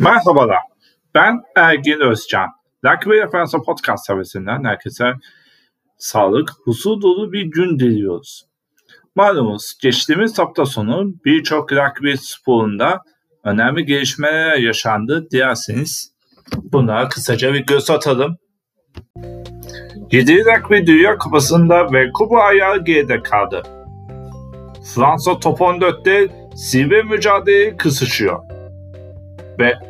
Merhabalar, ben Ergin Özcan. Lucky Referansı Podcast servisinden herkese sağlık, huzur dolu bir gün diliyoruz. Malumunuz geçtiğimiz hafta sonu birçok rugby sporunda önemli gelişmeler yaşandı diyerseniz buna kısaca bir göz atalım. 7 rugby Dünya Kupası'nda ve kupa ayağı geride kaldı. Fransa top 14'te zirve mücadeleyi kısışıyor. Ve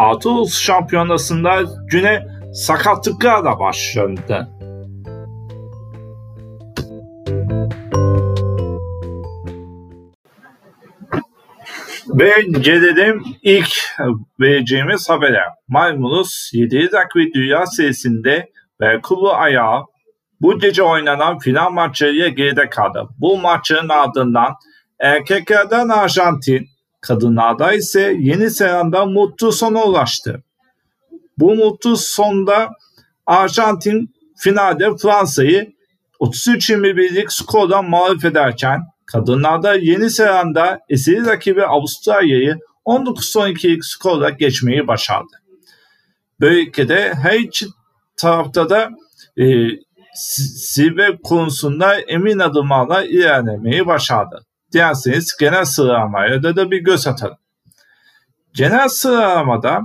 Altı Ulus Şampiyonası'nda güne sakatlıklarla başladı. Ve gelelim ilk vereceğimiz habere. Maymunuz 7 Rugby Dünya Serisi'nde ve Kulu Ayağı bu gece oynanan final maçlarıyla geride kaldı. Bu maçın ardından erkeklerden Arjantin, kadınlarda ise Yeni Zelanda mutlu sona ulaştı. Bu mutlu sonda Arjantin finalde Fransa'yı 33-21'lik skorla mağlup ederken kadınlarda Yeni Zelanda esiri rakibi Avustralya'yı 19-12'lik skorla geçmeyi başardı. Böylelikle her iki tarafta da e, konusunda emin adımlarla ilerlemeyi başardı. Dilerseniz genel sıralamaya da, da bir göz atalım. Genel sıralamada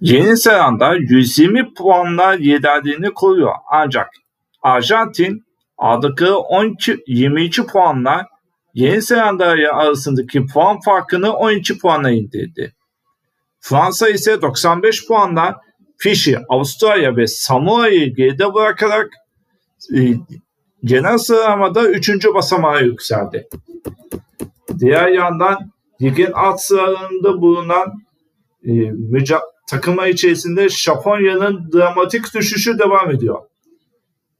Yeni Zelanda 120 puanla liderliğini koruyor. Ancak Arjantin aldıkları 12, 22 puanla Yeni Zelanda arasındaki puan farkını 12 puana indirdi. Fransa ise 95 puanla Fişi, Avustralya ve Samoa'yı geride bırakarak e, genel sıralamada 3. basamağa yükseldi. Diğer yandan ligin alt sıralarında bulunan e, müca- takıma içerisinde Japonya'nın dramatik düşüşü devam ediyor.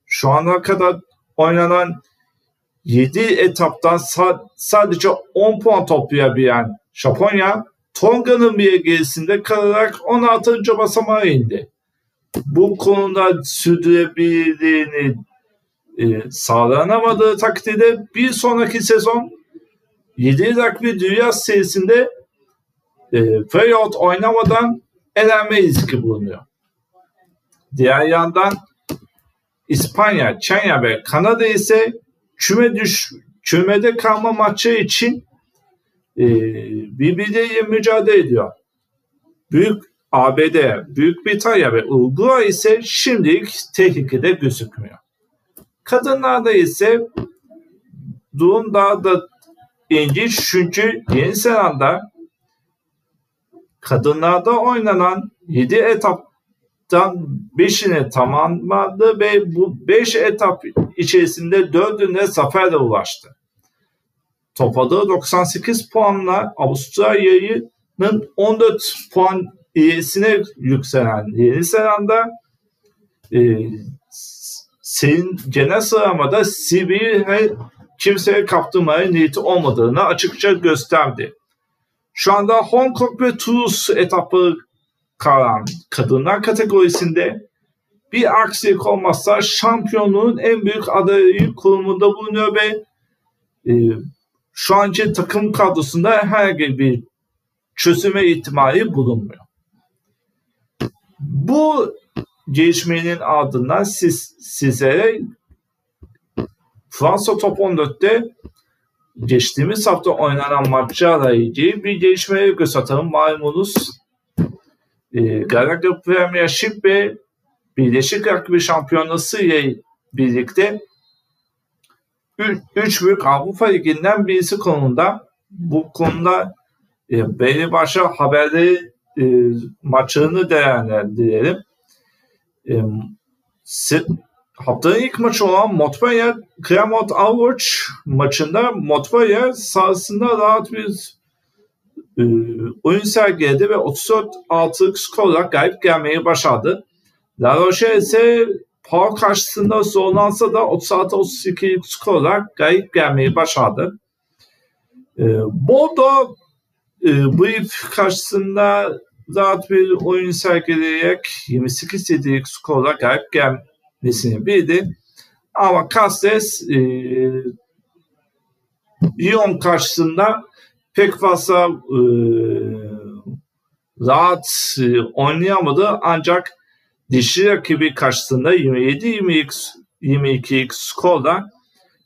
Şu ana kadar oynanan 7 etaptan sa- sadece 10 puan toplayabilen Japonya Tonga'nın bir gerisinde kalarak 16. basamağa indi. Bu konuda sürdürebilirliğini e, sağlanamadığı takdirde bir sonraki sezon 7 rugby dünya serisinde e, playout oynamadan elenme riski bulunuyor. Diğer yandan İspanya, Çenya ve Kanada ise küme düş, kümede kalma maçı için e, birbirleriyle mücadele ediyor. Büyük ABD, Büyük Britanya ve Uruguay ise şimdilik tehlikede gözükmüyor. Kadınlarda ise durum daha da ilginç çünkü Yeni Zelanda kadınlarda oynanan 7 etaptan 5'ini tamamladı ve bu 5 etap içerisinde 4'üne zaferle ulaştı. Topladığı 98 puanla Avustralya'nın 14 puan iyisine yükselen Yeni Zelanda e, senin genel sıralamada CB'yi kimseye kaptırmaya niyeti olmadığını açıkça gösterdi. Şu anda Hong Kong ve Toulouse etapı kalan kadınlar kategorisinde bir aksilik olmazsa şampiyonluğun en büyük adayı konumunda bulunuyor ve e, şu anki takım kadrosunda herhangi bir çözüme ihtimali bulunmuyor. Bu gelişmenin ardından siz, size Fransa Top 14'te geçtiğimiz hafta oynanan maçlarla ilgili bir gelişmeyi gösterelim. Malumunuz e, Galatasaray Premiership ve Birleşik Rugby Şampiyonası ile birlikte üç büyük Avrupa Ligi'nden birisi konunda bu konuda e, belli başlı haberleri e, maçını değerlendirelim. Haftanın ilk maçı olan Montpellier Clermont Average maçında Montpellier sahasında rahat bir e, oyun sergiledi ve 34-6'lık skorla galip gelmeyi başardı. La Rochelle ise Power karşısında zorlansa da 36-32'lik skorla galip gelmeyi başardı. E, Bordeaux e, ip karşısında rahat bir oyun sergileyerek 28-7'lik skorla galip gelmesini bildi. Ama Castes e, Lyon karşısında pek fazla e, rahat e, oynayamadı ancak dişi rakibi karşısında 27-22 skorla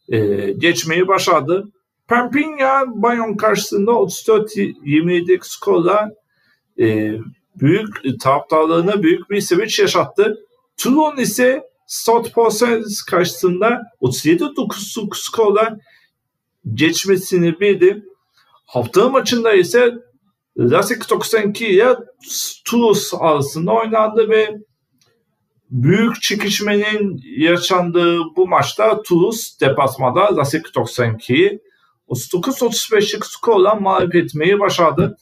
e, geçmeyi başardı. Pampinya Bayon karşısında 34-27 skorla e, büyük taraftarlarına büyük bir sevinç yaşattı. Toulon ise Stade karşısında 37-9 skorla geçmesini bildi. Hafta maçında ise Lasik 92 ile Toulouse arasında oynandı ve büyük çekişmenin yaşandığı bu maçta Toulouse deplasmanda Lasik 92'yi 39-35'lik skorla mağlup etmeyi başardı.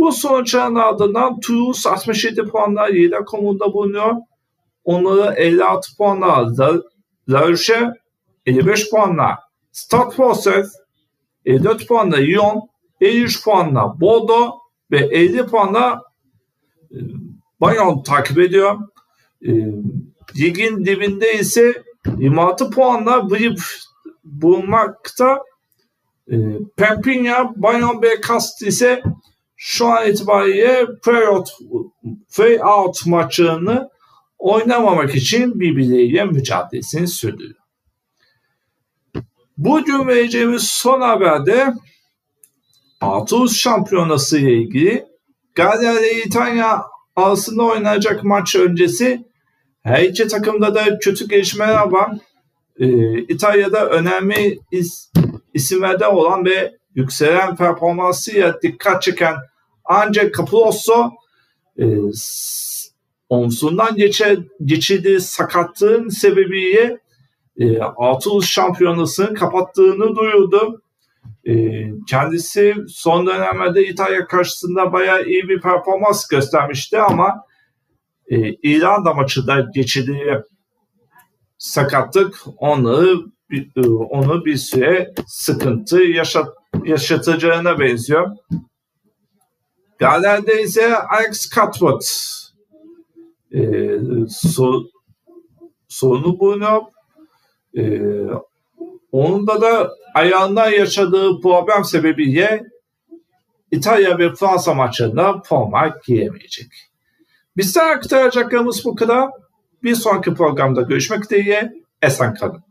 Bu sonuçların ardından Toulouse 67 puanla yedek konumunda bulunuyor. Onları 56 puanla La Roche 55 puanla Stade Français 54 puanla Lyon 53 puanla Bordeaux ve 50 puanla e, takip ediyor. E, ligin dibinde ise 26 puanla Brief bulunmakta. E, Bayern ve Kast ise şu an itibariyle playout, playout maçlarını oynamamak için birbirleriyle mücadelesini sürdürüyor. Bugün vereceğimiz son haberde Atos Şampiyonası ile ilgili Galya ile İtalya arasında oynanacak maç öncesi her iki takımda da kötü gelişmeler var. Ee, İtalya'da önemli is, isimlerden olan ve yükselen performansıyla dikkat çeken ancak Capuzzo e, omzundan geçe, geçirdiği sakatlığın sebebiyle e, Atıl şampiyonasını kapattığını duyurdu. E, kendisi son dönemlerde İtalya karşısında bayağı iyi bir performans göstermişti ama e, İrlanda maçında geçirdiği sakatlık onları e, onu bir süre sıkıntı yaşat, yaşatacağına benziyor. Galler'de ise Alex Cuthbert e, so, sorunu bulunuyor. E, onun da ayağından yaşadığı problem sebebiyle İtalya ve Fransa maçında forma giyemeyecek. Bizden aktaracaklarımız bu kadar. Bir sonraki programda görüşmek dileğiyle. Esen kalın.